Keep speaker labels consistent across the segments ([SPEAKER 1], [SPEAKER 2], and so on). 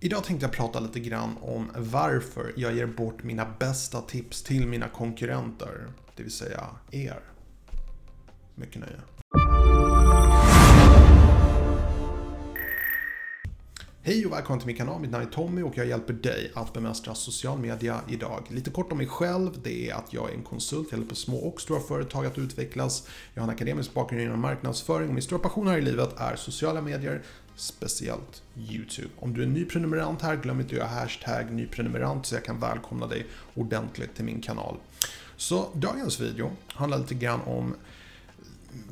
[SPEAKER 1] Idag tänkte jag prata lite grann om varför jag ger bort mina bästa tips till mina konkurrenter, det vill säga er. Mycket nöje. Hej och välkommen till min kanal, mitt namn är Tommy och jag hjälper dig att bemästra social media idag. Lite kort om mig själv, det är att jag är en konsult, jag hjälper små och stora företag att utvecklas. Jag har en akademisk bakgrund inom marknadsföring och min stora passion här i livet är sociala medier, speciellt YouTube. Om du är ny prenumerant här, glöm inte att göra hashtag nyprenumerant så jag kan välkomna dig ordentligt till min kanal. Så dagens video handlar lite grann om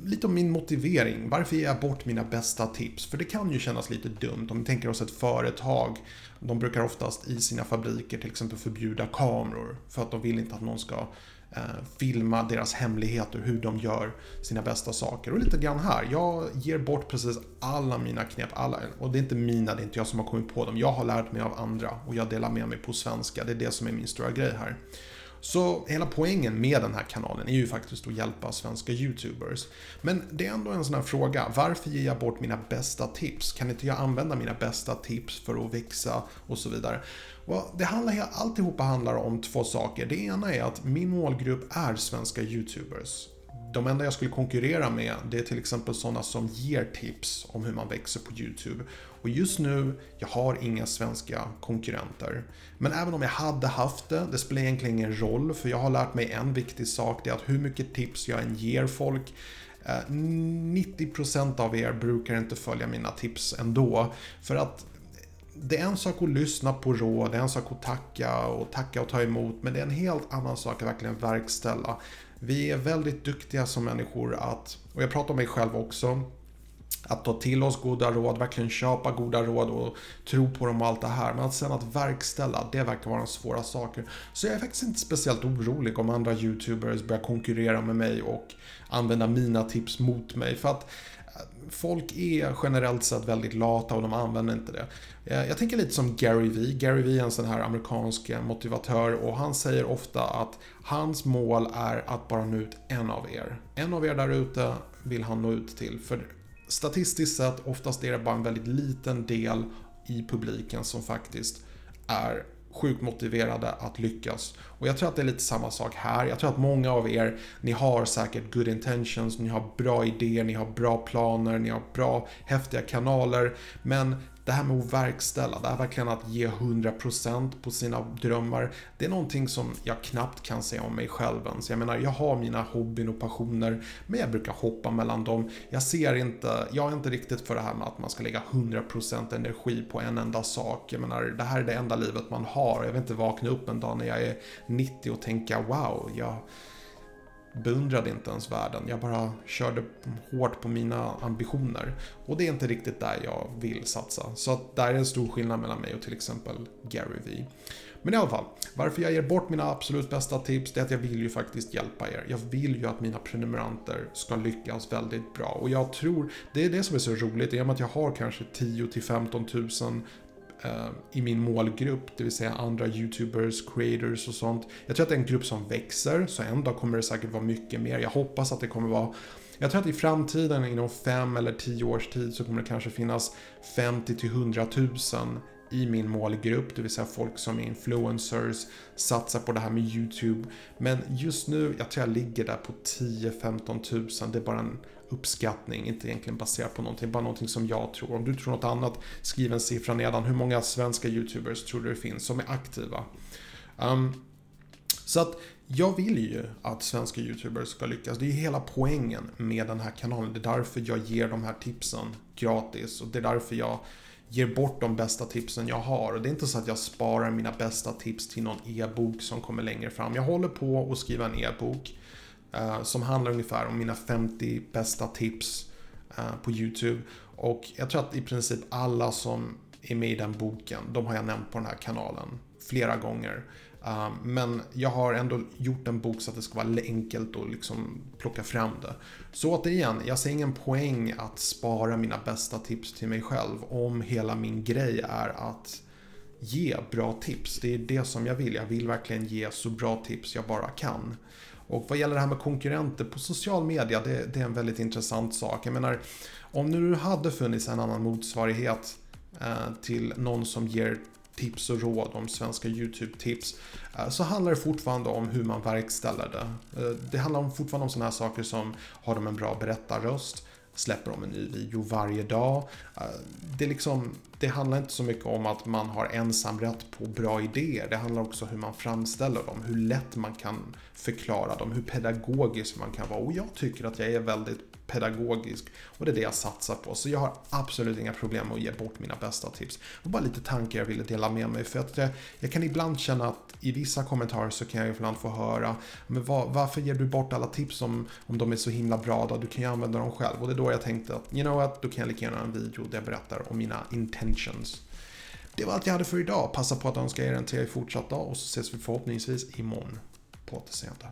[SPEAKER 1] lite om min motivering. Varför ger jag bort mina bästa tips? För det kan ju kännas lite dumt om vi tänker oss ett företag. De brukar oftast i sina fabriker till exempel förbjuda kameror för att de vill inte att någon ska Eh, filma deras hemligheter, hur de gör sina bästa saker. Och lite grann här, jag ger bort precis alla mina knep, alla, och det är inte mina, det är inte jag som har kommit på dem. Jag har lärt mig av andra och jag delar med mig på svenska, det är det som är min stora grej här. Så hela poängen med den här kanalen är ju faktiskt att hjälpa svenska YouTubers. Men det är ändå en sån här fråga, varför ger jag bort mina bästa tips? Kan inte jag använda mina bästa tips för att växa och så vidare? Och det handlar, alltihopa handlar om två saker. Det ena är att min målgrupp är svenska YouTubers. De enda jag skulle konkurrera med det är till exempel sådana som ger tips om hur man växer på YouTube. Och just nu, jag har inga svenska konkurrenter. Men även om jag hade haft det, det spelar egentligen ingen roll för jag har lärt mig en viktig sak, det är att hur mycket tips jag än ger folk eh, 90% av er brukar inte följa mina tips ändå. För att det är en sak att lyssna på råd, det är en sak att tacka och tacka och ta emot, men det är en helt annan sak att verkligen verkställa. Vi är väldigt duktiga som människor att, och jag pratar om mig själv också, att ta till oss goda råd, verkligen köpa goda råd och tro på dem och allt det här. Men att sen att verkställa, det verkar vara svåra saker. Så jag är faktiskt inte speciellt orolig om andra YouTubers börjar konkurrera med mig och använda mina tips mot mig. För att folk är generellt sett väldigt lata och de använder inte det. Eh, jag tänker lite som Gary V. Gary V är en sån här amerikansk eh, motivatör och han säger ofta att hans mål är att bara nå ut en av er. En av er där ute vill han nå ut till. För statistiskt sett, oftast är det bara en väldigt liten del i publiken som faktiskt är sjukt motiverade att lyckas. Och jag tror att det är lite samma sak här. Jag tror att många av er, ni har säkert good intentions, ni har bra idéer, ni har bra planer, ni har bra häftiga kanaler. Men det här med att verkställa, det här verkligen att ge 100% på sina drömmar. Det är någonting som jag knappt kan säga om mig själv ens. Jag menar, jag har mina hobbyn och passioner, men jag brukar hoppa mellan dem. Jag ser inte, jag är inte riktigt för det här med att man ska lägga 100% energi på en enda sak. Jag menar, det här är det enda livet man har. Jag vill inte vakna upp en dag när jag är 90 och tänka wow, jag beundrade inte ens världen. Jag bara körde hårt på mina ambitioner. Och det är inte riktigt där jag vill satsa. Så att där är en stor skillnad mellan mig och till exempel Gary Vee. Men i alla fall, varför jag ger bort mina absolut bästa tips, det är att jag vill ju faktiskt hjälpa er. Jag vill ju att mina prenumeranter ska lyckas väldigt bra. Och jag tror, det är det som är så roligt, i och med att jag har kanske 10 15 000 Eh, i min målgrupp, det vill säga andra YouTubers, creators och sånt. Jag tror att det är en grupp som växer, så en dag kommer det säkert vara mycket mer. Jag hoppas att det kommer vara jag tror att i framtiden, inom fem eller tio års tid, så kommer det kanske finnas 50 till 100 000 i min målgrupp, det vill säga folk som är influencers, satsar på det här med YouTube. Men just nu, jag tror jag ligger där på 10-15 000. Det är bara en uppskattning, inte egentligen baserat på någonting, bara någonting som jag tror. Om du tror något annat, skriv en siffra nedan. Hur många svenska YouTubers tror du det finns som är aktiva? Um, så att jag vill ju att svenska YouTubers ska lyckas. Det är ju hela poängen med den här kanalen. Det är därför jag ger de här tipsen gratis och det är därför jag ger bort de bästa tipsen jag har. Och det är inte så att jag sparar mina bästa tips till någon e-bok som kommer längre fram. Jag håller på att skriva en e-bok uh, som handlar ungefär om mina 50 bästa tips uh, på YouTube. Och jag tror att i princip alla som är med i den boken, de har jag nämnt på den här kanalen flera gånger. Uh, men jag har ändå gjort en bok så att det ska vara enkelt att liksom plocka fram det. Så återigen, jag ser ingen poäng att spara mina bästa tips till mig själv om hela min grej är att ge bra tips. Det är det som jag vill. Jag vill verkligen ge så bra tips jag bara kan. Och vad gäller det här med konkurrenter på social media, det, det är en väldigt intressant sak. Jag menar, om nu hade funnits en annan motsvarighet eh, till någon som ger tips och råd om svenska YouTube-tips eh, så handlar det fortfarande om hur man verkställer det. Eh, det handlar fortfarande om sådana här saker som har de en bra berättarröst? Släpper de en ny video varje dag? Eh, det är liksom, det handlar inte så mycket om att man har ensamrätt på bra idéer. Det handlar också om hur man framställer dem, hur lätt man kan förklara dem, hur pedagogisk man kan vara. Och jag tycker att jag är väldigt pedagogisk och det är det jag satsar på. Så jag har absolut inga problem med att ge bort mina bästa tips. Och bara lite tankar jag ville dela med mig för att jag, jag kan ibland känna att i vissa kommentarer så kan jag ibland få höra men var, varför ger du bort alla tips om, om de är så himla bra då? Du kan ju använda dem själv. Och det är då jag tänkte att you know what, då kan jag lika gärna göra en video där jag berättar om mina intentions. Det var allt jag hade för idag. Passa på att önska er en trevlig fortsatt dag och så ses vi förhoppningsvis imorgon. På återseende.